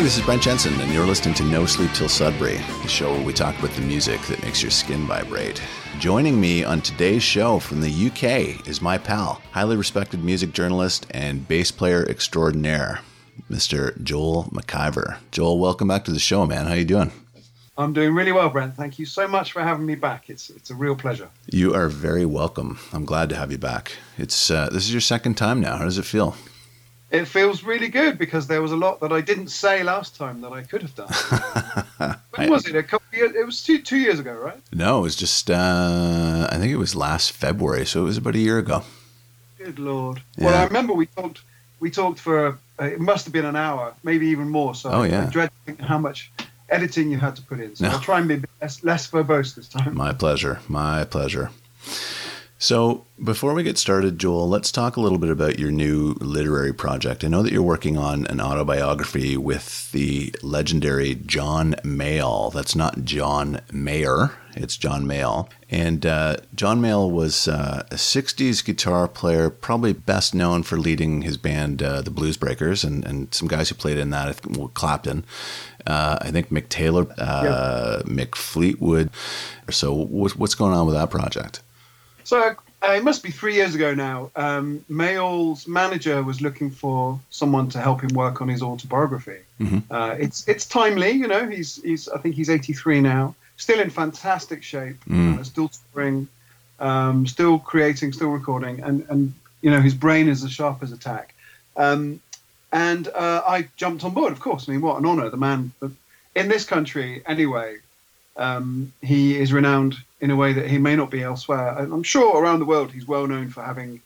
Hey, this is Brent Jensen, and you're listening to No Sleep Till Sudbury, the show where we talk about the music that makes your skin vibrate. Joining me on today's show from the UK is my pal, highly respected music journalist and bass player extraordinaire, Mr. Joel McIver. Joel, welcome back to the show, man. How are you doing? I'm doing really well, Brent. Thank you so much for having me back. It's it's a real pleasure. You are very welcome. I'm glad to have you back. It's uh, this is your second time now. How does it feel? It feels really good because there was a lot that I didn't say last time that I could have done. when was it? A couple years? It was two two years ago, right? No, it was just uh, I think it was last February, so it was about a year ago. Good lord. Yeah. Well, I remember we talked we talked for uh, it must have been an hour, maybe even more. So oh, yeah. I dread how much editing you had to put in. So no. I'll try and be less, less verbose this time. My pleasure. My pleasure. So, before we get started, Joel, let's talk a little bit about your new literary project. I know that you're working on an autobiography with the legendary John Mayall. That's not John Mayer, it's John Mayall. And uh, John Mayall was uh, a 60s guitar player, probably best known for leading his band, uh, the Blues Breakers, and, and some guys who played in that, I think, Clapton. Uh, I think Mick Taylor, uh, yeah. Mick Fleetwood. So, what's going on with that project? So uh, it must be three years ago now. Um, Mayall's manager was looking for someone to help him work on his autobiography. Mm-hmm. Uh, it's it's timely, you know. He's he's I think he's 83 now, still in fantastic shape, mm. uh, still touring, um, still creating, still recording, and and you know his brain is as sharp as a tack. Um, and uh, I jumped on board, of course. I mean, what an honour! The man in this country, anyway. Um, he is renowned in a way that he may not be elsewhere. I'm sure around the world he's well known for having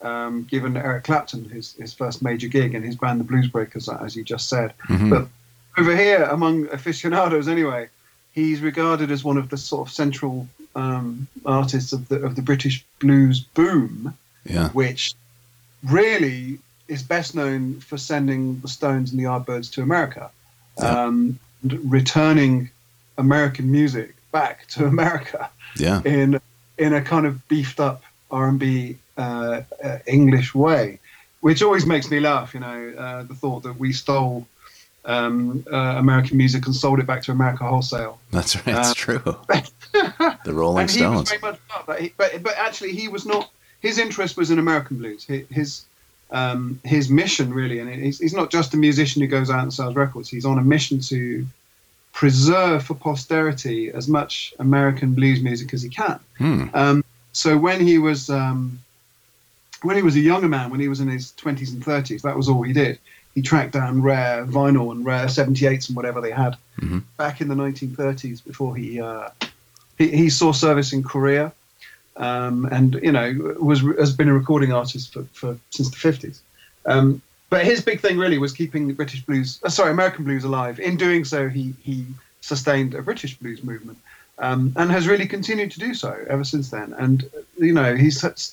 um, given Eric Clapton his, his first major gig and his band, the Blues Breakers, as you just said. Mm-hmm. But over here, among aficionados anyway, he's regarded as one of the sort of central um, artists of the of the British blues boom, yeah. which really is best known for sending the Stones and the Yardbirds to America, yeah. um, returning American music back to America yeah. in in a kind of beefed up R and B uh, uh, English way, which always makes me laugh. You know, uh, the thought that we stole um, uh, American music and sold it back to America wholesale. That's right. It's uh, true. the Rolling Stones. He was very much but, he, but but actually he was not. His interest was in American blues. His um, his mission really, and he's, he's not just a musician who goes out and sells records. He's on a mission to preserve for posterity as much American blues music as he can. Hmm. Um, so when he was um, when he was a younger man, when he was in his twenties and thirties, that was all he did. He tracked down rare vinyl and rare 78s and whatever they had mm-hmm. back in the 1930s before he, uh, he, he saw service in Korea, um, and you know was has been a recording artist for, for since the 50s. Um, but his big thing really was keeping the British blues, uh, sorry, American blues alive. In doing so, he he sustained a British blues movement, um, and has really continued to do so ever since then. And you know, he's such,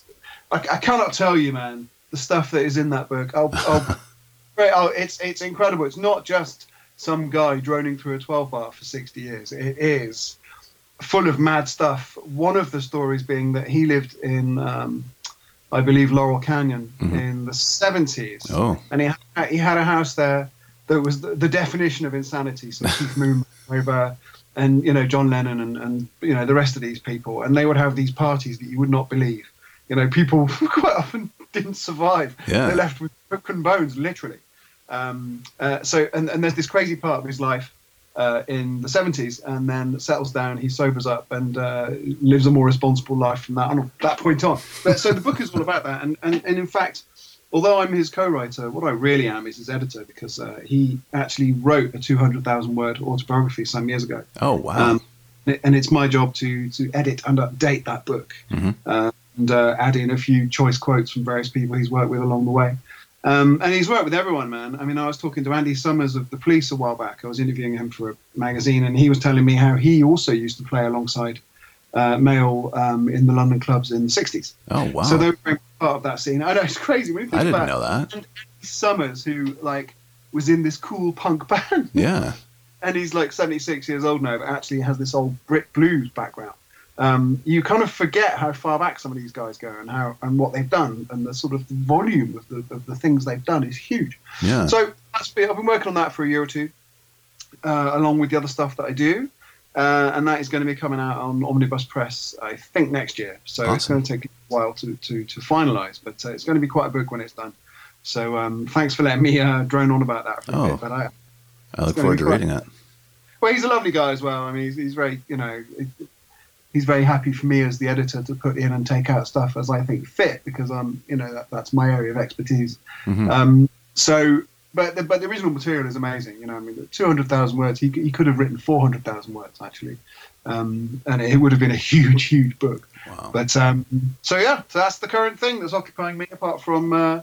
I, I cannot tell you, man, the stuff that is in that book. I'll, I'll, oh, it's it's incredible. It's not just some guy droning through a 12 bar for 60 years. It is full of mad stuff. One of the stories being that he lived in um, I believe, Laurel Canyon mm-hmm. in the 70s. Oh. And he, he had a house there that was the, the definition of insanity. So Keith Moon over and, you know, John Lennon and, and, you know, the rest of these people. And they would have these parties that you would not believe. You know, people quite often didn't survive. Yeah. They're left with broken bones, literally. Um, uh, so, and, and there's this crazy part of his life uh, in the 70s and then settles down, he sobers up and uh, lives a more responsible life from that, on that point on. But, so the book is all about that. And, and, and in fact, although I'm his co-writer, what I really am is his editor because uh, he actually wrote a 200,000 word autobiography some years ago. Oh, wow. Um, and it's my job to, to edit and update that book mm-hmm. Uh, and uh, add in a few choice quotes from various people he's worked with along the way. Um, and he's worked with everyone, man. I mean, I was talking to Andy Summers of the Police a while back. I was interviewing him for a magazine, and he was telling me how he also used to play alongside uh, Mayall um, in the London clubs in the 60s. Oh, wow. So they were part of that scene. I know, it's crazy. When you think I didn't about know that. Andy Summers, who, like, was in this cool punk band. Yeah. and he's, like, 76 years old now, but actually has this old Brit blues background um, you kind of forget how far back some of these guys go and how and what they've done and the sort of volume of the, of the things they've done is huge. Yeah. So that's been, I've been working on that for a year or two. uh, along with the other stuff that I do. Uh, and that is going to be coming out on Omnibus Press, I think, next year. So awesome. it's going to take a while to, to, to finalize, but uh, it's going to be quite a book when it's done. So um, thanks for letting me uh, drone on about that for oh, a bit. But I, I look forward to reading it. Well, he's a lovely guy as well. I mean, he's, he's very, you know, he's very happy for me as the editor to put in and take out stuff as I think fit because I'm, you know, that, that's my area of expertise. Mm-hmm. Um, so but the, but the original material is amazing. You know, I mean, two hundred thousand words. He, he could have written four hundred thousand words actually, um, and it would have been a huge, huge book. Wow. But um, so yeah, so that's the current thing that's occupying me, apart from uh,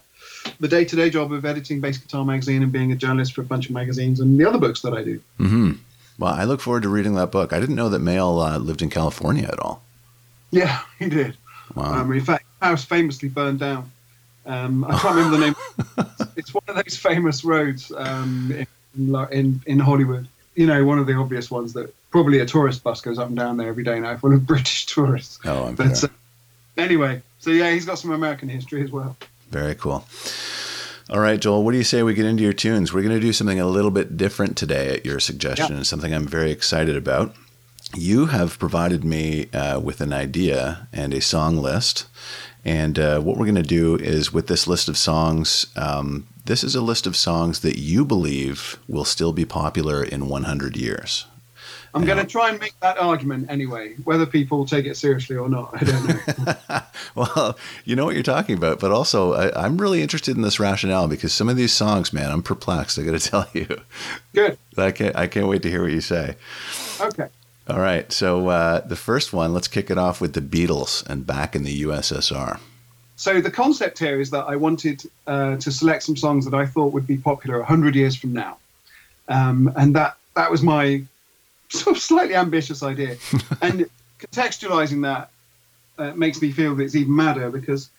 the day-to-day job of editing Bass Guitar Magazine and being a journalist for a bunch of magazines and the other books that I do. Mm-hmm. Well, I look forward to reading that book. I didn't know that Mayall uh, lived in California at all. Yeah, he did. Wow. Um, in fact, house famously burned down. Um, I can't remember the name. it's one of those famous roads um, in, in, in Hollywood. You know, one of the obvious ones that probably a tourist bus goes up and down there every day now, full of British tourists. Oh, I'm but, uh, anyway, so yeah, he's got some American history as well. Very cool. All right, Joel, what do you say we get into your tunes? We're going to do something a little bit different today at your suggestion, and something I'm very excited about. You have provided me uh, with an idea and a song list, and uh, what we're going to do is with this list of songs, um, this is a list of songs that you believe will still be popular in 100 years. I'm going to try and make that argument anyway, whether people take it seriously or not. I don't know. well, you know what you're talking about, but also I, am really interested in this rationale because some of these songs, man, I'm perplexed. I got to tell you. Good. I can't. I can't wait to hear what you say. Okay. All right. So uh, the first one, let's kick it off with the Beatles and back in the USSR. So the concept here is that I wanted uh, to select some songs that I thought would be popular 100 years from now. Um, and that, that was my sort of slightly ambitious idea. and contextualizing that uh, makes me feel that it's even madder because,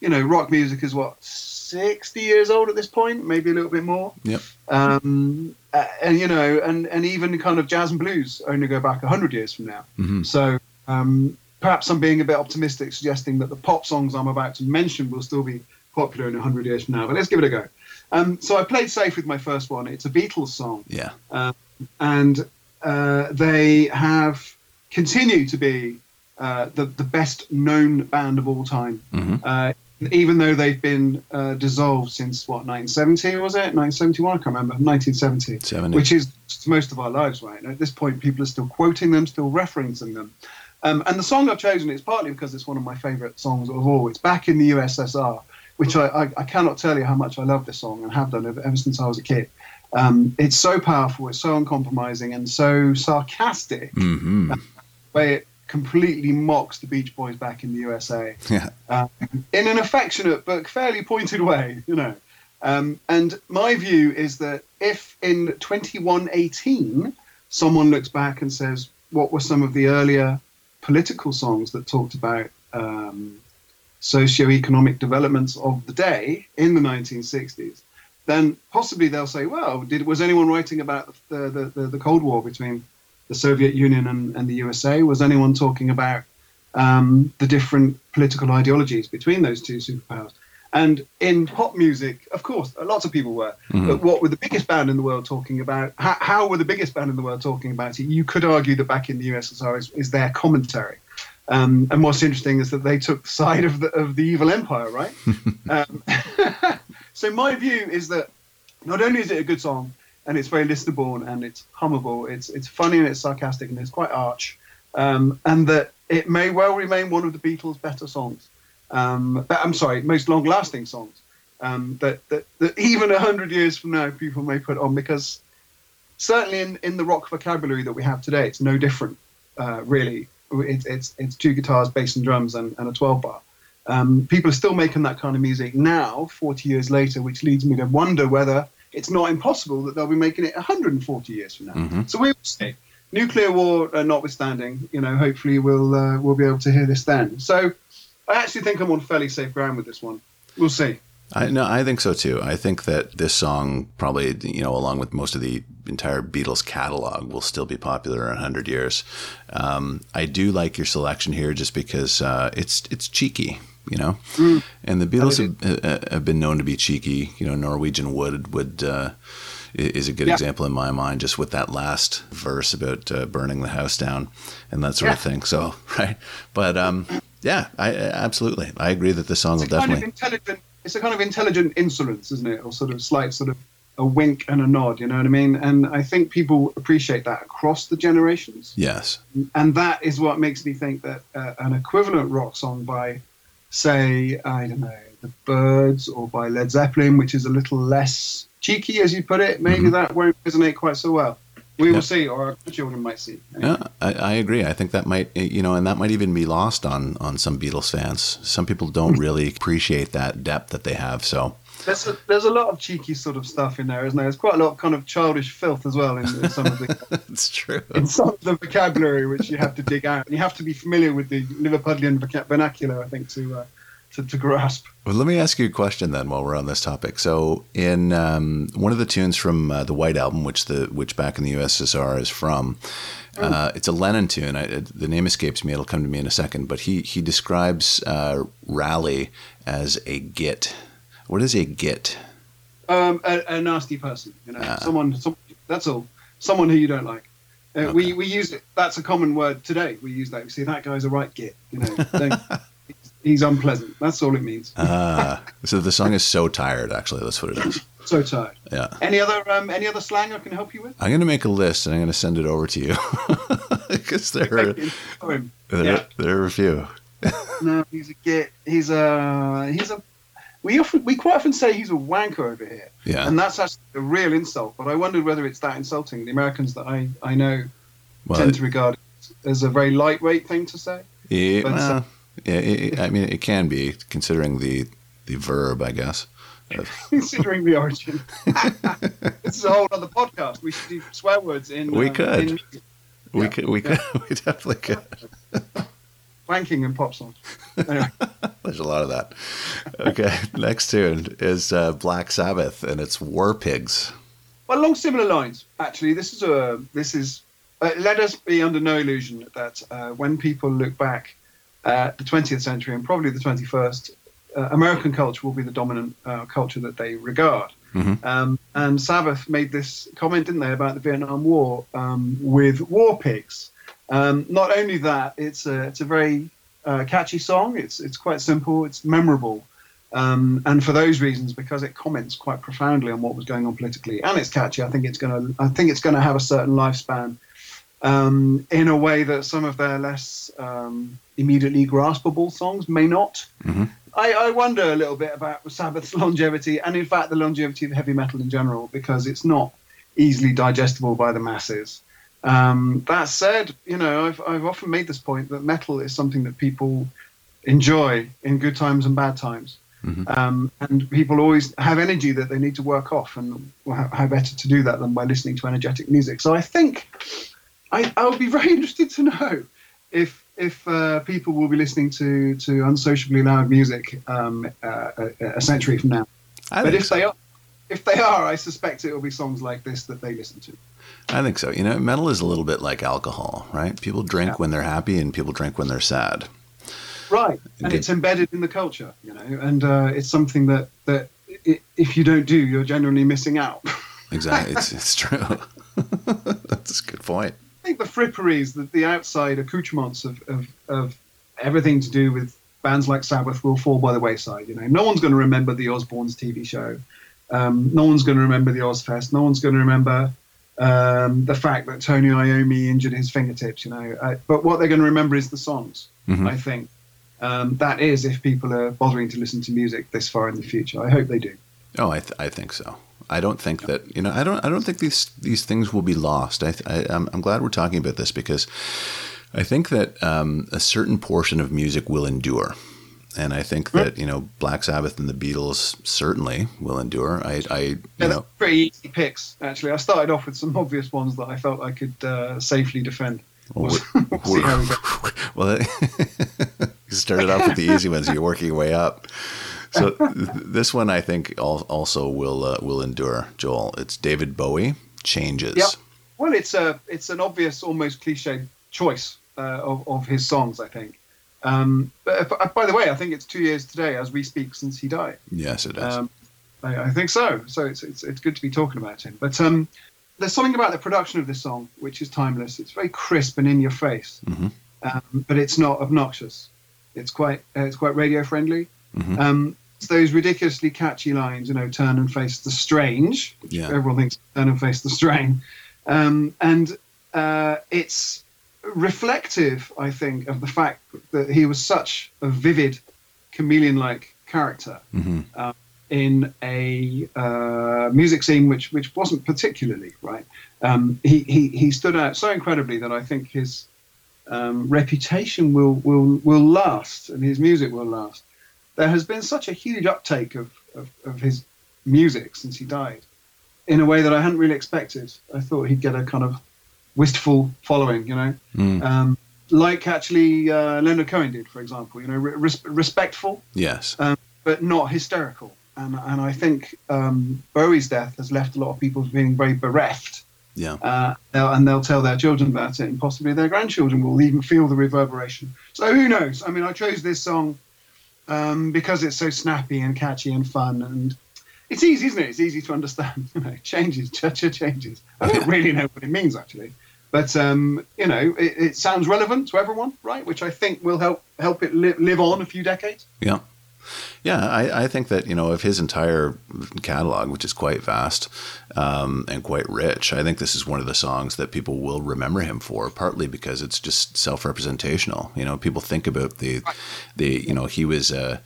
you know, rock music is what, 60 years old at this point, maybe a little bit more. Yep. Um, uh, and you know, and and even kind of jazz and blues only go back hundred years from now. Mm-hmm. So um, perhaps I'm being a bit optimistic, suggesting that the pop songs I'm about to mention will still be popular in hundred years from now. But let's give it a go. Um, so I played safe with my first one. It's a Beatles song. Yeah. Um, and uh, they have continued to be uh, the the best known band of all time. Mm-hmm. Uh, even though they've been uh, dissolved since what 1970 was it? 1971 I can't remember. 1970 70. which is most of our lives right and at this point people are still quoting them still referencing them. Um, and the song I've chosen is partly because it's one of my favorite songs of all. It's back in the USSR which I, I, I cannot tell you how much I love this song and have done ever, ever since I was a kid um, it's so powerful it's so uncompromising and so sarcastic mm-hmm. it completely mocks the Beach Boys back in the USA yeah. um, in an affectionate but fairly pointed way, you know. Um, and my view is that if in 2118 someone looks back and says, what were some of the earlier political songs that talked about um, socio-economic developments of the day in the 1960s, then possibly they'll say, well, did, was anyone writing about the, the, the, the Cold War between the Soviet Union and, and the USA? Was anyone talking about um, the different political ideologies between those two superpowers? And in pop music, of course, lots of people were. Mm-hmm. But what were the biggest band in the world talking about? How, how, were the biggest band in the world talking about it? You could argue that back in the USSR is, is their commentary. Um, and what's interesting is that they took the side of the, of the evil empire, right? um, so my view is that not only is it a good song, and it's very listenable and it's hummable. It's it's funny and it's sarcastic and it's quite arch, um, and that it may well remain one of the Beatles' better songs. Um, I'm sorry, most long-lasting songs. Um, that, that that even a hundred years from now, people may put on because certainly in, in the rock vocabulary that we have today, it's no different, uh, really. It's, it's it's two guitars, bass and drums, and, and a 12 bar. Um, people are still making that kind of music now, 40 years later, which leads me to wonder whether it's not impossible that they'll be making it 140 years from now. Mm-hmm. So we will see. Nuclear war uh, notwithstanding, you know, hopefully we'll uh, we'll be able to hear this then. So I actually think I'm on fairly safe ground with this one. We'll see. I no, I think so too. I think that this song probably, you know, along with most of the entire Beatles catalog, will still be popular in hundred years. Um, I do like your selection here, just because uh, it's it's cheeky you know. Mm. And the Beatles have, have, been known to be cheeky. You know, Norwegian Wood would uh, is a good Yeah. example in my mind, just with that last verse about uh, burning the house down and that sort of Yeah. thing. So, right. But um, yeah, I, absolutely. I agree that the song It's will of definitely. intelligent. It's a kind of intelligent insolence, isn't it? Or sort of slight sort of a wink and a nod. You know what I mean? And I think people appreciate that across the generations. Yes. and that is what makes me think that uh, an equivalent rock song by, say, I don't know, the Byrds or by Led Zeppelin, which is a little less cheeky, as you put it, maybe Mhm. that won't resonate quite so well. We Yeah. will see, or our children might see. Yeah, I, I agree. I think that might, you know, and that might even be lost on on some Beatles fans. Some people don't really appreciate that depth that they have. So, There's a, there's a lot of cheeky sort of stuff in there, isn't there? There's quite a lot of kind of childish filth as well in, in some of the it's true. in some of the vocabulary which you have to dig out. And you have to be familiar with the Liverpudlian vernacular, I think, to uh, to, to grasp. Well, let me ask you a question then, while we're on this topic. So, in um, one of the tunes from uh, the White Album, which the which back in the USSR is from, uh, it's a Lennon tune. I, the name escapes me; it'll come to me in a second. But he he describes uh, Raleigh as a git. What is a git? Um, a, a nasty person, you know, Ah. someone, some, that's all. Someone who you don't like. Uh, Okay. We we use it. That's a common word today. We use that. We say that guy's a right git. You know, don't, he's, unpleasant. That's all it means. Ah, so the song is so tired. Actually, that's what it is. So tired. Yeah. Any other um, any other slang I can help you with? I'm going to make a list and I'm going to send it over to you because there are there, Yeah. there are a few. No, he's a git. He's a he's a. We often we quite often say he's a wanker over here. Yeah. And that's actually a real insult. But I wondered whether it's that insulting. The Americans that I, I know Well, tend to regard it as a very lightweight thing to say. Yeah, uh, well, yeah, it, I mean, it can be considering the the verb, I guess. considering the origin. this is a whole other podcast. We should do swear words in. We uh, could. in we Yeah, could, we yeah. could, we definitely could. wanking and pop songs. Anyway, There's a lot of that. Okay, next tune is uh, Black Sabbath, and it's War Pigs. well, along similar lines, actually, this is a this is. Uh, let us be under no illusion that uh, when people look back at the 20th century and probably the 21st, uh, American culture will be the dominant uh, culture that they regard. Mhm. Um, and Sabbath made this comment, didn't they, about the Vietnam War um, with war pigs. Um, not only that, it's a it's a very uh, catchy song. It's it's quite simple. It's memorable, um, and for those reasons, because it comments quite profoundly on what was going on politically, and it's catchy. I think it's gonna I think it's gonna have a certain lifespan. Um, in a way that some of their less um, immediately graspable songs may not. Mhm. I, I wonder a little bit about Sabbath's longevity, and in fact the longevity of heavy metal in general, because it's not easily digestible by the masses. Um, that said, you know, I've, I've often made this point that metal is something that people enjoy in good times and bad times. Mhm. Um, and people always have energy that they need to work off, and how, how better to do that than by listening to energetic music. So I think I, I would be very interested to know if if uh, people will be listening to to unsociably loud music um, uh, a, a century from now. I but if so. they are, if they are, I suspect it will be songs like this that they listen to. I think so. You know, metal is a little bit like alcohol, right? People drink Yeah. when they're happy, and people drink when they're sad. Right, and it's embedded in the culture, you know, and uh, it's something that that if you don't do, you're generally missing out. Exactly, it's it's true. That's a good point. I think the fripperies, the, the outside accoutrements of, of, of everything to do with bands like Sabbath will fall by the wayside. You know, no one's going to remember the Osbournes TV show. Um, no one's going to remember the Ozzfest. No one's going to remember um, the fact that Tony Iommi injured his fingertips. You know, uh, but what they're going to remember is the songs. Mhm. I think um, that is if people are bothering to listen to music this far in the future. I hope they do. Oh, I, th- I think so. I don't think that you know. I don't. I don't think these these things will be lost. I, I I'm, I'm glad we're talking about this because I think that um, a certain portion of music will endure, and I think that you know Black Sabbath and the Beatles certainly will endure. I, I you Yeah, know, they're pretty easy picks, actually. I started off with some obvious ones that I felt I could uh, safely defend. Well, We'll, we're- we go. well, you started off with the easy ones. You're working your way up. So th- this one, I think, al- also will uh, will endure. Joel, it's David Bowie. Changes. Yep. Well, it's a it's an obvious, almost cliche choice uh, of of his songs. I think. Um, but, uh, by the way, I think it's two years today as we speak since he died. Yes, it does. Um, I, I, think so. So it's, it's it's good to be talking about him. But um, there's something about the production of this song which is timeless. It's very crisp and in your face, mm-hmm. um, but it's not obnoxious. It's quite uh, it's quite radio friendly. Mm-hmm. Um, it's those ridiculously catchy lines, you know, turn and face the strange, Yeah. everyone thinks turn and face the strain, um, and uh, it's reflective, I think, of the fact that he was such a vivid, chameleon-like character hmm in a uh, music scene which which wasn't particularly right. Um, he, he he stood out so incredibly that I think his um, reputation will will will last and his music will last. There has been such a huge uptake of, of, of his music since he died, in a way that I hadn't really expected. I thought he'd get a kind of wistful following, you know, Mm. um, like actually uh, Leonard Cohen did, for example. You know, re- res- respectful Yes. but not hysterical. And, and I think um, Bowie's death has left a lot of people feeling very bereft. Yeah. Uh, they'll- and they'll tell their children about it, and possibly their grandchildren will even feel the reverberation. So who knows? I mean, I chose this song um, because it's so snappy and catchy and fun, and it's easy, isn't it? It's easy to understand. You know, changes, cha-cha changes. I don't really know what it means actually, but um, you know, it, it sounds relevant to everyone, right? Which I think will help help it li- live on a few decades. Yeah. Yeah, I, I think that, you know, of his entire catalog, which is quite vast um, and quite rich, I think this is one of the songs that people will remember him for, partly because it's just self representational. You know, people think about the, the you know, he was a,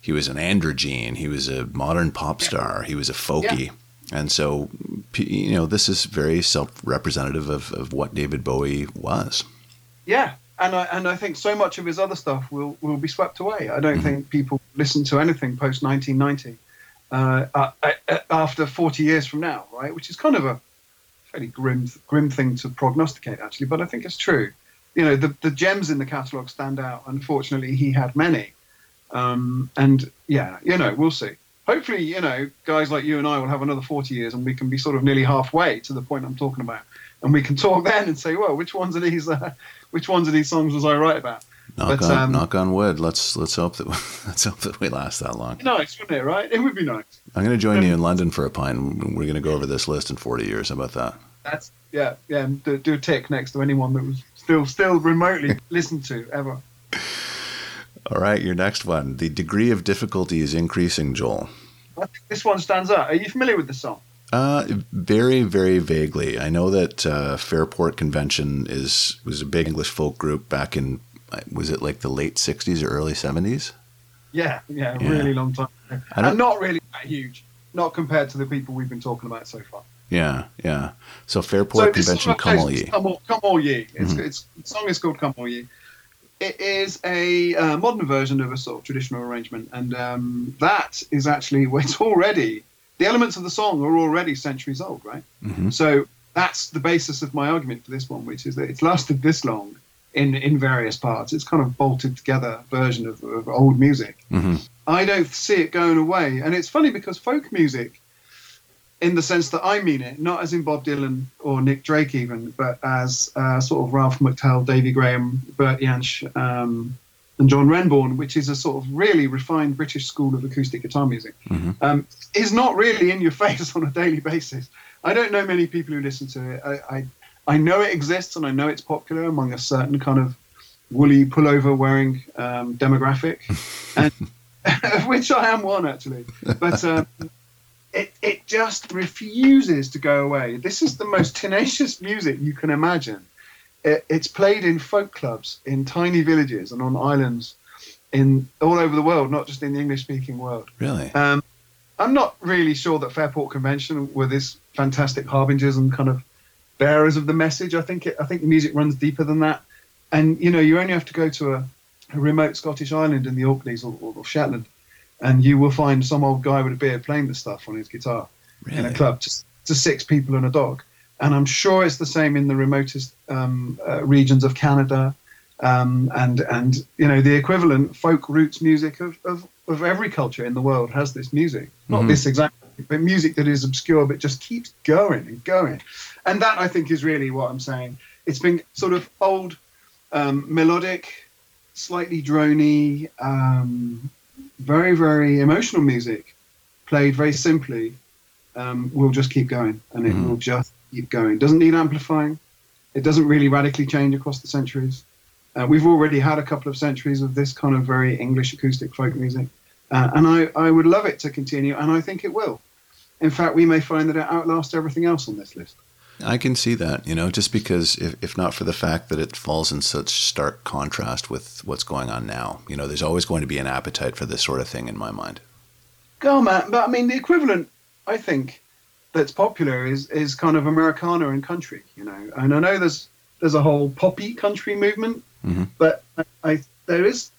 he was an androgyne, he was a modern pop star, he was a folky. And so, you know, this is very self representative of, of what David Bowie was. Yeah, and I and I think so much of his other stuff will will be swept away. I don't Mhm. think people listen to anything post 1990 uh, uh, uh, after 40 years from now, right? Which is kind of a fairly grim grim thing to prognosticate, actually. But I think it's true. You know, the the gems in the catalogue stand out. Unfortunately, he had many, um, and yeah, you know, we'll see. Hopefully, you know, guys like you and I will have another 40 years, and we can be sort of nearly halfway to the point I'm talking about, and we can talk then and say, well, which ones of these, uh, which ones of these songs was I right about? Knock But, on um, knock on wood. Let's let's hope that let's hope that we last that long. Nice, wouldn't it? Right? It would be nice. I'm going to join you in London for a pint. We're going to go over this list in 40 years. How about that? That's yeah, yeah. Do, do a tick next to anyone that was still still remotely listened to ever. All right, your next one. The degree of difficulty is increasing, Joel. I think this one stands out. Are you familiar with the song? Uh, very, very vaguely. I know that uh, Fairport Convention is was a big English folk group back in was it like the late '60s or early '70s? Yeah, yeah, Yeah. really long time. ago. I don't- And not really that huge, not compared to the people we've been talking about so far. Yeah, yeah. So Fairport this Convention, come all ye. Come all, come all ye. It's, Mhm. it's the song is called "Come All Ye." It is a uh, modern version of a sort of traditional arrangement, and um, that is actually well, it's already the elements of the song are already centuries old, right? hmm So that's the basis of my argument for this one, which is that it's lasted this long in in various parts. It's kind of bolted together version of, of old music. hmm I don't see it going away. And it's funny because folk music, in the sense that I mean it, not as in Bob Dylan or Nick Drake even, but as uh, sort of Ralph McTell, Davy Graham, Bert Jansch, um, and John Renbourn, which is a sort of really refined British school of acoustic guitar music, hmm um, is not really in your face on a daily basis. I don't know many people who listen to it. I, I, I know it exists and I know it's popular among a certain kind of woolly pullover wearing um, demographic, and of which I am one actually. But um, it it just refuses to go away. This is the most tenacious music you can imagine. It, it's played in folk clubs in tiny villages and on islands in all over the world, not just in the English speaking world. Really? Um, I'm not really sure that Fairport Convention were this fantastic harbingers and kind of bearers of the message. I think it, I think the music runs deeper than that. And you know, you only have to go to a, a remote Scottish island in the Orkneys or, or, Shetland, and you will find some old guy with a beard playing the stuff on his guitar in a club to, to six people and a dog. And I'm sure it's the same in the remotest um, uh, regions of Canada, um, and and you know the equivalent folk roots music of, of, of every culture in the world has this music. Not Mhm. this exactly, but music that is obscure but just keeps going and going. And that I think is really what I'm saying. It's been sort of old, um, melodic, slightly drony, um, very very emotional music played very simply, um, will just keep going, and it Mhm. will just keep going. Doesn't need amplifying. It doesn't really radically change across the centuries. Uh, we've already had a couple of centuries of this kind of very English acoustic folk music, uh, and I, I would love it to continue, and I think it will. In fact, we may find that it outlasts everything else on this list. I can see that, you know, just because if, if not for the fact that it falls in such stark contrast with what's going on now, you know, there's always going to be an appetite for this sort of thing in my mind. Go, man. But I mean, the equivalent, I think, that's popular is is kind of Americana and country, you know. And I know there's there's a whole poppy country movement, Mhm. but I, I there is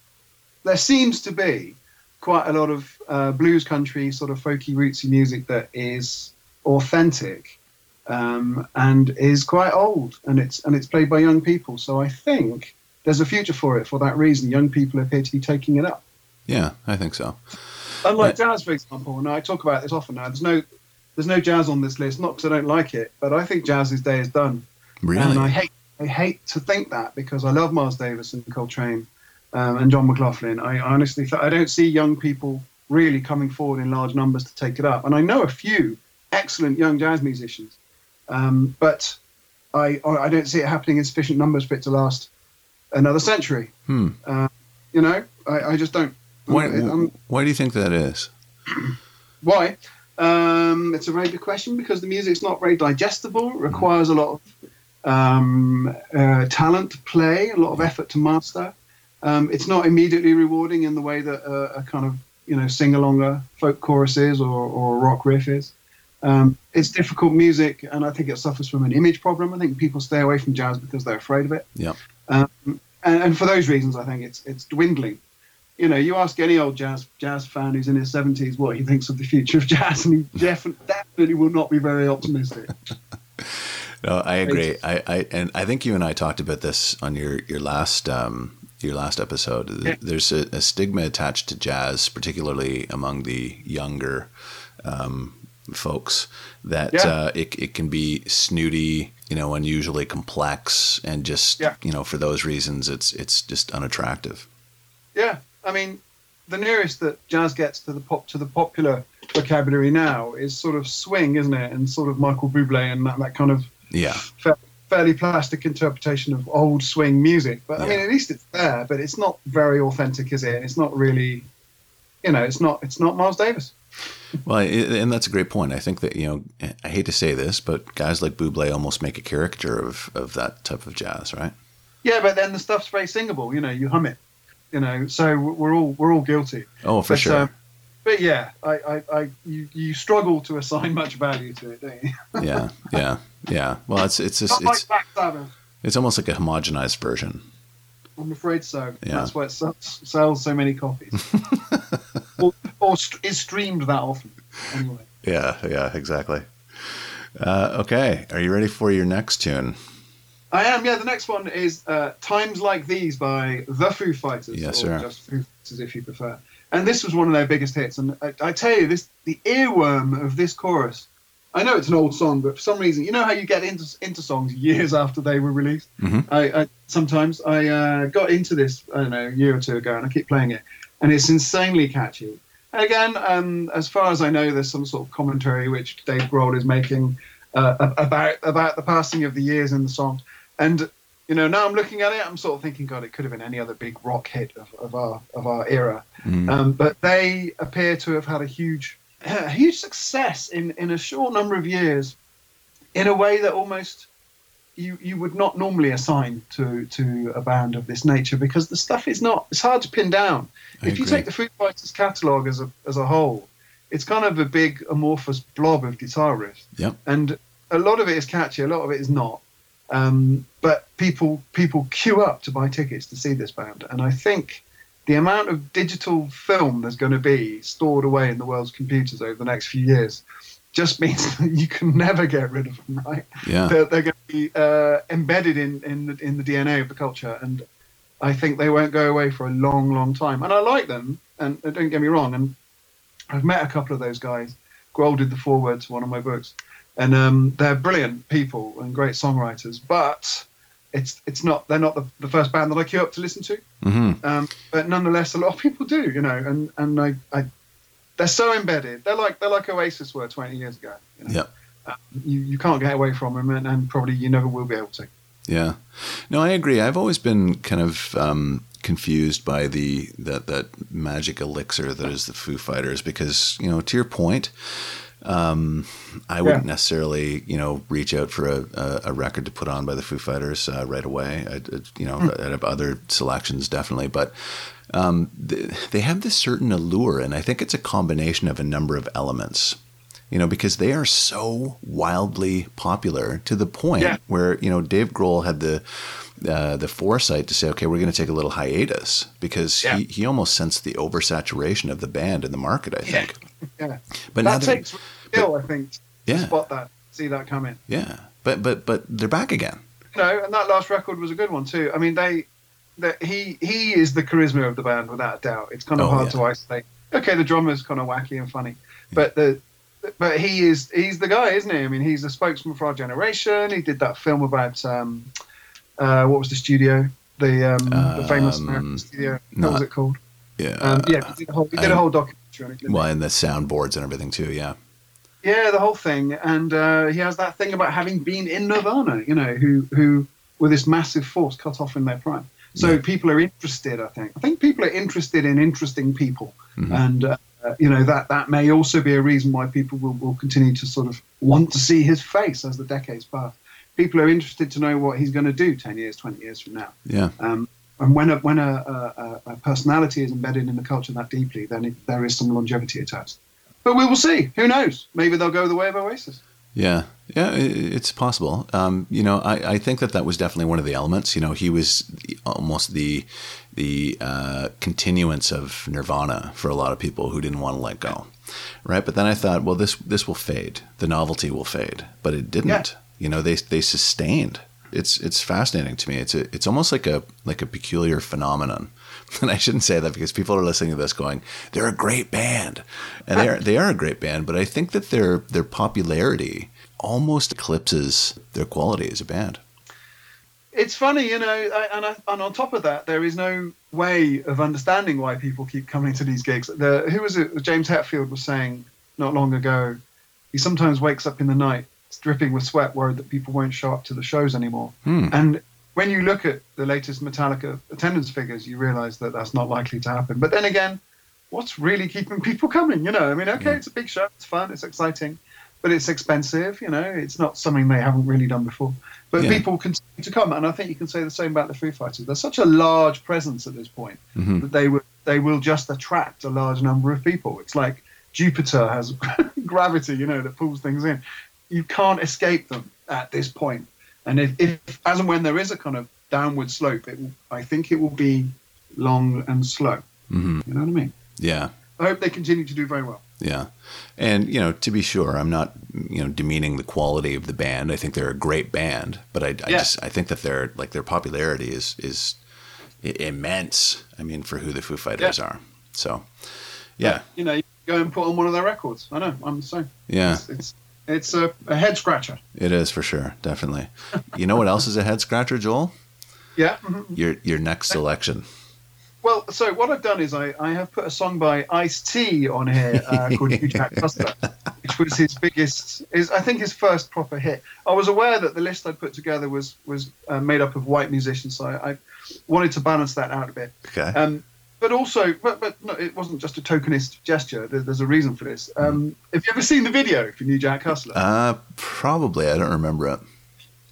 there seems to be quite a lot of uh, blues country sort of folky rootsy music that is authentic um, and is quite old, and it's and it's played by young people. So I think there's a future for it for that reason. Young people appear to be taking it up. Yeah, I think so. Unlike jazz, for example, and I talk about this often now. There's no, there's no jazz on this list. Not because I don't like it, but I think jazz's day is done. Really? And I hate, I hate to think that because I love Miles Davis and Coltrane um, and John McLaughlin. I honestly, th- I don't see young people really coming forward in large numbers to take it up. And I know a few excellent young jazz musicians, um, but I, I don't see it happening in sufficient numbers for it to last another century. Hmm. Uh, you know, I, I just don't. Why, why do you think that is? Why? Um, it's a very good question because the music's not very digestible. It requires a lot of um, uh, talent to play, a lot of effort to master. Um, it's not immediately rewarding in the way that a, a kind of you know sing alonger folk chorus is or, or a rock riff is. Um, it's difficult music, and I think it suffers from an image problem. I think people stay away from jazz because they're afraid of it. Yep. Um, and, and for those reasons, I think it's it's dwindling you know, you ask any old jazz jazz fan who's in his seventies what he thinks of the future of jazz, and he definitely definitely will not be very optimistic. No, I agree. I, I and I think you and I talked about this on your your last um, your last episode. Yeah. There's a, a stigma attached to jazz, particularly among the younger um, folks, that Yeah. uh, it it can be snooty, you know, unusually complex, and just Yeah. you know for those reasons, it's it's just unattractive. Yeah, I mean, the nearest that jazz gets to the pop to the popular vocabulary now is sort of swing, isn't it? And sort of Michael Bublé and that, that kind of Yeah, fa- fairly plastic interpretation of old swing music. But I mean, at least it's there. But it's not very authentic, is it? It's not really, you know, it's not it's not Miles Davis. well, and that's a great point. I think that you know, I hate to say this, but guys like Buble almost make a caricature of of that type of jazz, right? Yeah, but then the stuff's very singable. You know, you hum it. You know, so we're all we're all guilty. Oh, for But, sure. um, but yeah, I, I, I you, you struggle to assign much value to it, don't you? yeah, yeah, yeah. Well, it's it's just Not like it's it's almost like a homogenized version. I'm afraid so. Yeah. That's why it sells, sells so many copies. or or st- is streamed that often. Anyway. Yeah, yeah, exactly. Uh, okay, are you ready for your next tune? I am, yeah. The next one is uh, Times Like These by The Foo Fighters. Yes, or sir. just Foo Fighters if you prefer. And this was one of their biggest hits. And I, I tell you, this the earworm of this chorus. I know it's an old song, but for some reason, you know how you get into into songs years after they were released. Mhm. I, I sometimes I uh, got into this I don't know a year or two ago, and I keep playing it, and it's insanely catchy. And again, um, as far as I know, there's some sort of commentary which Dave Grohl is making uh, about about the passing of the years in the song. And you know, now I'm looking at it, I'm sort of thinking, God, it could have been any other big rock hit of, of our of our era. Mhm. Um, but they appear to have had a huge, a huge success in in a short number of years, in a way that almost you you would not normally assign to to a band of this nature because the stuff is not it's hard to pin down. I if you take the Foo Fighters catalog as a as a whole, it's kind of a big amorphous blob of guitar riffs Yep. and a lot of it is catchy, a lot of it is not. Um, but people people queue up to buy tickets to see this band, and I think the amount of digital film there's going to be stored away in the world's computers over the next few years just means that you can never get rid of them, right? Yeah. They're, they're going to be uh, embedded in in the, in the DNA of the culture, and I think they won't go away for a long, long time. And I like them, and uh, don't get me wrong, and I've met a couple of those guys. Grohl did the foreword to one of my books, and um, they're brilliant people and great songwriters. But it's it's not they're not the, the first band that I queue up to listen to. hmm Um, but nonetheless, a lot of people do, you know, and and I, I they're so embedded. They're like they're like Oasis were 20 years ago. You know? Yeah. Uh, you, you can't get away from them, and, and probably you never will be able to. Yeah. No, I agree. I've always been kind of um, confused by the that that magic elixir that is the Foo Fighters because you know to your point. Um, I wouldn't necessarily, you know, reach out for a, a, a record to put on by the Foo Fighters uh, right away. I, I- you know, I have other selections definitely, but um, th- they have this certain allure, and I think it's a combination of a number of elements. You know, because they are so wildly popular to the point Yeah. where you know Dave Grohl had the uh, the foresight to say, okay, we're going to take a little hiatus because Yeah. he, he almost sensed the oversaturation of the band in the market. I think, Yeah, but now that they're, takes skill, I think, to Yeah. spot that, see that coming. yeah, but but but they're back again. You know, and that last record was a good one too. I mean, they, they he he is the charisma of the band without a doubt. It's kind of Oh, hard yeah. to isolate. Okay, the drummer's kind of wacky and funny, but the but he is he's the guy, isn't he? I mean, he's a spokesman for our generation. He did that film about um, uh, what was the studio? The um, the famous Um, American studio. What was it called? Yeah, Um, yeah, he did a whole, he did a whole documentary on it. he? well, and the soundboards and everything too. Yeah, Yeah, the whole thing, and uh, he has that thing about having been in Nirvana, you know, who who were this massive force cut off in their prime. So Yeah. people are interested. I think. I think people are interested in interesting people, Mhm. and uh, you know that that may also be a reason why people will, will continue to sort of want to see his face as the decades pass. People are interested to know what he's going to do ten years, twenty years from now. yeah, Um, and when a when a, a, a personality is embedded in the culture that deeply, then it, there is some longevity attached. But we will see. Who knows? Maybe they'll go the way of Oasis. yeah, yeah. It's possible. Um, you know, I, I think that that was definitely one of the elements. You know, he was almost the the uh, continuance of Nirvana for a lot of people who didn't want to let go, right? But then I thought, well, this this will fade. The novelty will fade, but it didn't. Yeah. You know, they they sustained. It's it's fascinating to me. It's a, it's almost like a like a peculiar phenomenon. And I shouldn't say that because people are listening to this going, they're a great band, and they are they are a great band. But I think that their their popularity almost eclipses their quality as a band. It's funny, you know, I, and, I, and on top of that, there is no way of understanding why people keep coming to these gigs. The, who was it? James Hetfield was saying not long ago. He sometimes wakes up in the night, dripping with sweat, worried that people won't show up to the shows anymore. Hmm. And when you look at the latest Metallica attendance figures, you realize that that's not likely to happen. But then again, what's really keeping people coming? You know, I mean, okay, Yeah. it's a big show, it's fun, it's exciting, but it's expensive. You know, it's not something they haven't really done before. But Yeah. people continue to come, and I think you can say the same about the Foo Fighters. They're such a large presence at this point Mhm. that they will they will just attract a large number of people. It's like Jupiter has gravity, you know, that pulls things in. You can't escape them at this point. And if, if as and when there is a kind of downward slope, it will, I think it will be long and slow. hmm You know what I mean? Yeah, I hope they continue to do very well. Yeah. And, you know, to be sure, I'm not, you know, demeaning the quality of the band. I think they're a great band, but I, I Yeah. just, I think that their, like, their popularity is, is immense. I mean, for who the Foo Fighters are. So, yeah. You know, you go and put on one of their records. I know, I'm the same. Yeah, It's it's, it's a, a head scratcher. it is for sure. Definitely. You know what else is a head scratcher, Joel? Yeah. mhm. Your, your next selection. Well, so what I've done is I, I have put a song by Ice T on here uh, called New Jack Hustler, which was his biggest, is I think his first proper hit. I was aware that the list I put together was was uh, made up of white musicians, so I, I wanted to balance that out a bit. Okay. Um, but also, but, but no, it wasn't just a tokenist gesture. There, there's a reason for this. Um, have you ever seen the video for New Jack Hustler? Uh, probably. I don't remember it.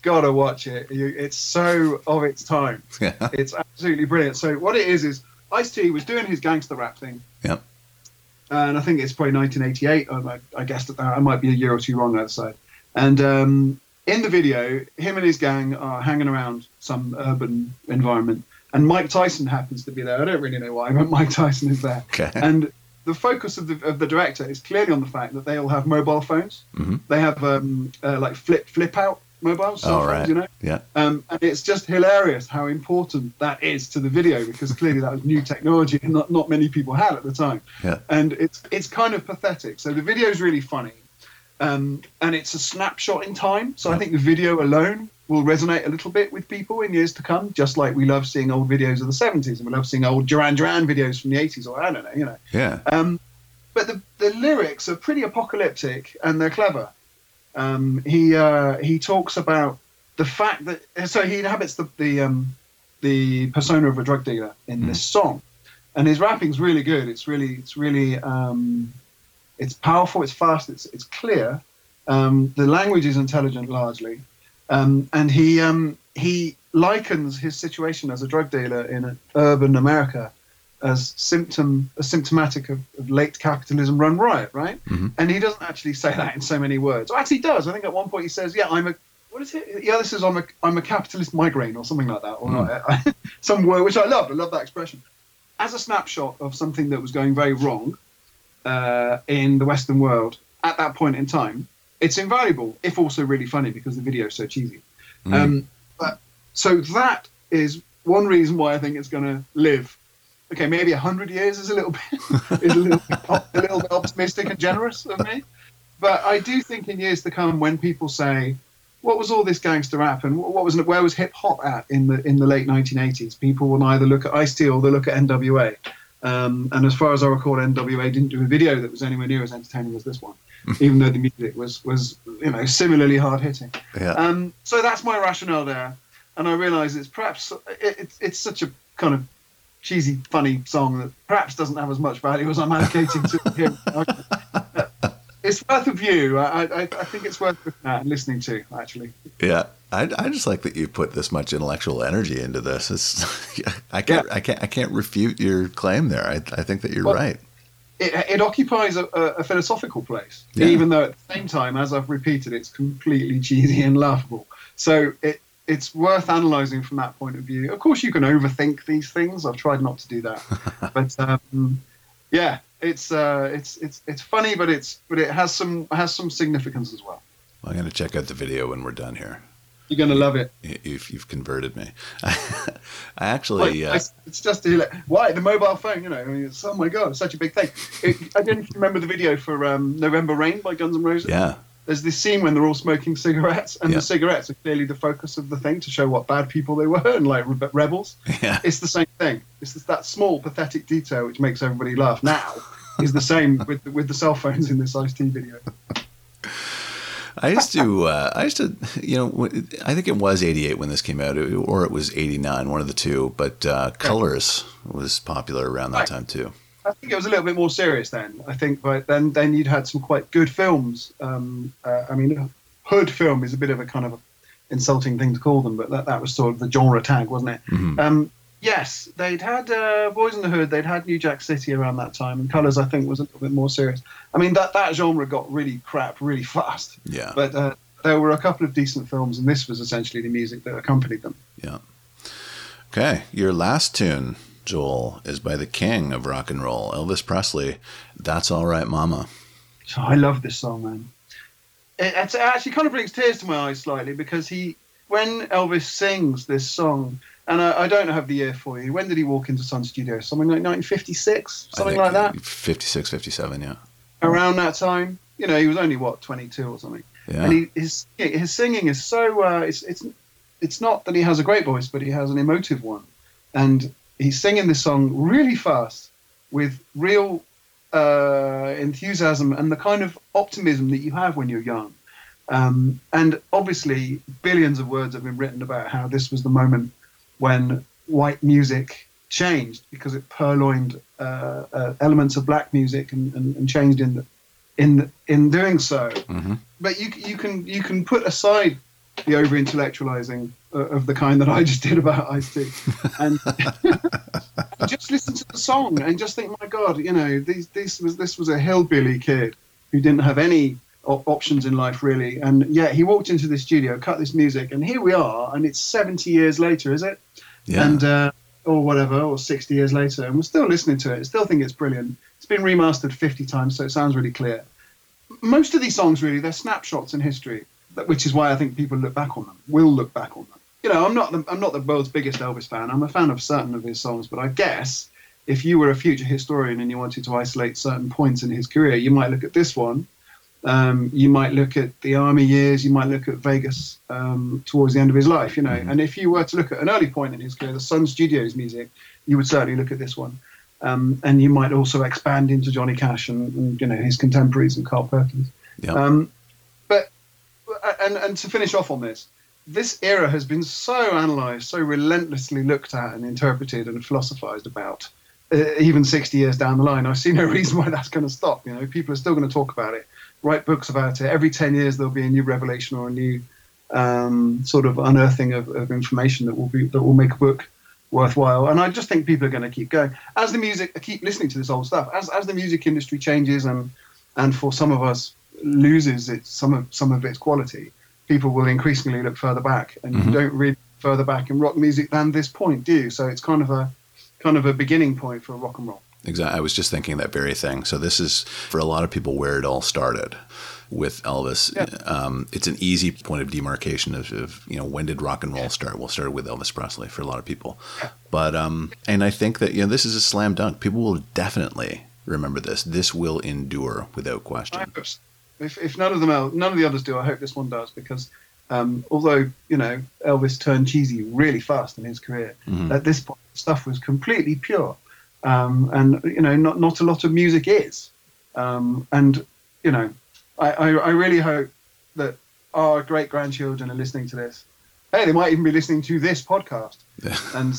Gotta watch it. You, it's so of its time. Yeah. It's absolutely brilliant. So what it is is Ice T was doing his gangster rap thing. Yep. And I think it's probably 1988. I, I guessed at that. I might be a year or two wrong outside. And um, in the video, him and his gang are hanging around some urban environment, and Mike Tyson happens to be there. I don't really know why, but Mike Tyson is there. Okay. And the focus of the, of the director is clearly on the fact that they all have mobile phones. Mhm. They have um, uh, like flip flip out mobiles, cell phones, right. you know. Yeah. Um, and it's just hilarious how important that is to the video because clearly that was new technology and not, not many people had at the time. Yeah. And it's it's kind of pathetic. So the video is really funny, um, and it's a snapshot in time. So I think the video alone will resonate a little bit with people in years to come, just like we love seeing old videos of the 70s and we love seeing old Duran Duran videos from the 80s or I don't know, you know. Yeah. Um, but the, the lyrics are pretty apocalyptic and they're clever. Um, he uh, he talks about the fact that so he inhabits the the um, the persona of a drug dealer in Mm. this song, and his rapping's really good. It's really it's really um, it's powerful. It's fast. It's it's clear. Um, the language is intelligent largely, um, and he um, he likens his situation as a drug dealer in urban America as symptom as symptomatic of, of late capitalism run riot, right? Mhm. And he doesn't actually say that in so many words. Or actually, he does. I think at one point he says, "Yeah, I'm a what is it? Yeah, this is I'm a I'm a capitalist migraine or something like that, or not, some word which I loved. I love that expression. As a snapshot of something that was going very wrong uh, in the Western world at that point in time, it's invaluable, if also really funny because the video is so cheesy. Mm. Um, but so that is one reason why I think it's going to live. Okay, maybe hundred years is a little bit is a little bit, a little bit optimistic and generous of me, but I do think in years to come, when people say, "What was all this gangster rap and what was where was hip hop at in the in the late 1980s?" People will either look at Ice T or they'll look at NWA. Um, and as far as I recall, NWA didn't do a video that was anywhere near as entertaining as this one, even though the music was was you know similarly hard hitting. yeah. Um, so that's my rationale there, and I realise it's perhaps it, it's it's such a kind of cheesy, funny song that perhaps doesn't have as much value as I'm allocating to him. it's worth a view. I, I, I think it's worth looking at and listening to. Actually, Yeah, I, I just like that you put this much intellectual energy into this. It's, I can't, I can't, I can't refute your claim there. I, I think that you're Well, right. it, it occupies a, a, a philosophical place, Yeah. even though at the same time, as I've repeated, it's completely cheesy and laughable. So it it's worth analysing from that point of view. Of course, you can overthink these things. I've tried not to do that, but um, yeah, it's uh, it's it's it's funny, but it's but it has some has some significance as well. I'm going to check out the video when we're done here. You're gonna love it. You- You've, you've converted me. I actually, Like, uh, it's, it's just a, why the mobile phone. You know, I mean, it's, oh my god, it's such a big thing. It, I don't know if you remember the video for um, November Rain by Guns N' Roses. yeah, there's this scene when they're all smoking cigarettes, and Yeah. the cigarettes are clearly the focus of the thing to show what bad people they were and like re- rebels. yeah, It's the same thing. It's that small, pathetic detail which makes everybody laugh. Now is the same with the, with the cell phones in this Ice T video. I used to, uh, I used to, you know, I think it was 88 when this came out, or it was 89, one of the two, but uh, Colors was popular around that Right. time too. I think it was a little bit more serious then. I think, but then then you'd had some quite good films. Um, uh, I mean, hood film is a bit of a kind of a insulting thing to call them, but that, that was sort of the genre tag, wasn't it? Mhm. Um, yes, they'd had uh, Boys in the Hood, they'd had New Jack City around that time, and Colours, I think, was a little bit more serious. I mean, that, that genre got really crap really fast, Yeah, but uh, there were a couple of decent films, and this was essentially the music that accompanied them. yeah. Okay, your last tune, Joel, is by the king of rock and roll, Elvis Presley. That's all right, Mama. So I love this song, man. It, it's- it actually kind of brings tears to my eyes slightly because he, when Elvis sings this song, and I, I don't have the year for you. When did he walk into Sun Studio? Something like 1956, something like that. 56, 57, yeah. Around that time, you know, he was only what 22 or something. Yeah. And he, his his singing is so uh, it's it's it's not that he has a great voice, but he has an emotive one, and he's singing this song really fast with real uh, enthusiasm and the kind of optimism that you have when you're young. Um, and obviously, billions of words have been written about how this was the moment when white music changed because it purloined uh, uh, elements of black music and, and, and changed in the, in in doing so hmm but you you can you can put aside the over intellectualizing of the kind that I just did about Ice T, and just listen to the song and just think, my God, you know, these this was this was a hillbilly kid who didn't have any op- options in life really, and yet he walked into the studio, cut this music, and here we are, and it's seventy years later, is it? Yeah. And uh, or whatever, or sixty years later, and we're still listening to it. Still think it's brilliant. It's been remastered fifty times, so it sounds really clear most of these songs really they're snapshots in history which is why i think people look back on them will look back on them you know i'm not the, i'm not the world's biggest elvis fan i'm a fan of certain of his songs but i guess if you were a future historian and you wanted to isolate certain points in his career you might look at this one um, you might look at the army years you might look at vegas um, towards the end of his life you know Mhm. and if you were to look at an early point in his career the sun studios music you would certainly look at this one Um, and you might also expand into Johnny Cash and, and you know his contemporaries and Carl Perkins. Yeah. Um, and and to finish off on this, this era has been so analysed, so relentlessly looked at and interpreted and philosophised about. Uh, even 60 years down the line, I see no reason why that's going to stop. You know, people are still going to talk about it, write books about it. Every 10 years, there'll be a new revelation or a new um, sort of unearthing of, of information that will be that will make a book worthwhile. And I just think people are going to keep going as the music. I keep listening to this old stuff as as the music industry changes and and for some of us loses its some of some of its quality. People will increasingly look further back, and Mhm. you don't read further back in rock music than this point, do you? So it's kind of a kind of a beginning point for rock and roll. Exactly. I was just thinking that very thing. So this is for a lot of people where it all started with Elvis. Yeah. Um, it's an easy point of demarcation of, of you know when did rock and roll start? Well, started with Elvis Presley for a lot of people. But um, and I think that you know this is a slam dunk. People will definitely remember this. This will endure without question. If, if none of them else, none of the others do, I hope this one does because um, although you know Elvis turned cheesy really fast in his career, Mhm. at this point stuff was completely pure, um, and you know not not a lot of music is, um, and you know I, I, I really hope that our great grandchildren are listening to this. Hey, they might even be listening to this podcast and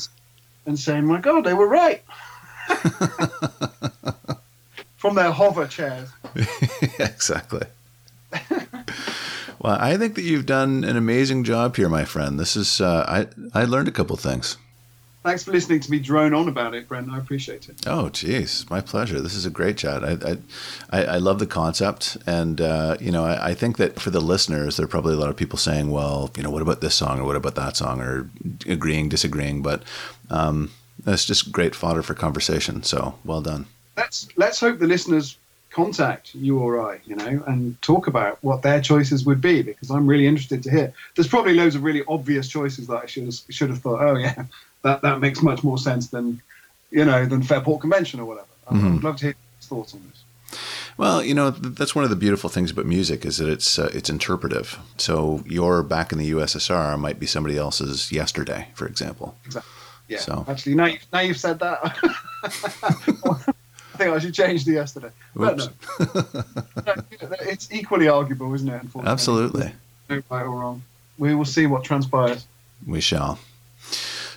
and saying, "My God, they were right." From their hover chairs. exactly. well, I think that you've done an amazing job here, my friend. This is uh, I I learned a couple things. Thanks for listening to me drone on about it, Brent. I appreciate it. Oh, geez, my pleasure. This is a great chat. I I, I, I love the concept, and uh, you know, I, I think that for the listeners, there are probably a lot of people saying, "Well, you know, what about this song or what about that song?" or agreeing, disagreeing. But um, that's just great fodder for conversation. So, well done. Let's let's hope the listeners contact you or I, you know, and talk about what their choices would be because I'm really interested to hear. There's probably loads of really obvious choices that I should have, should have thought, oh yeah, that that makes much more sense than you know than Fairport Convention or whatever. I Mhm. would love to hear his thoughts on this. Well, you know, that's one of the beautiful things about music is that it's uh, it's interpretive. So, your back in the USSR might be somebody else's yesterday, for example. Yeah, So- actually, now you've, now you've said that, I think I should change the yesterday. But no, it's equally arguable, isn't it? Unfortunately, Absolutely. No right or wrong. We will see what transpires. We shall.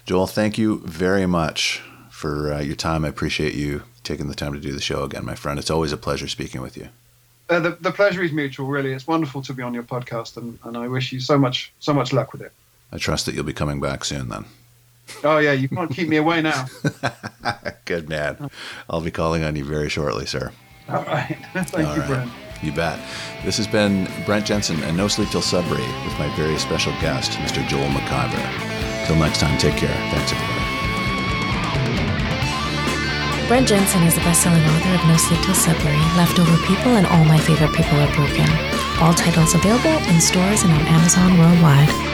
Joel, thank you very much for uh, your time. I appreciate you taking the time to do the show again, my friend. It's always a pleasure speaking with you. Uh, the, the pleasure is mutual, really. It's wonderful to be on your podcast, and, and I wish you so much so much luck with it. I trust that you'll be coming back soon then. Oh yeah, you can't keep me away now. Good man. I'll be calling on you very shortly, sir. All right, thank All you, right. Brent. You bet. This has been Brent Jensen and No Sleep Till Sudbury with my very special guest, Mr. Joel McIver. Till next time, take care. Thanks, everybody. Brent Jensen is the best-selling author of No Sleep Till Sudbury, Leftover People, and All My Favorite People Are Broken. All titles available in stores and on Amazon worldwide.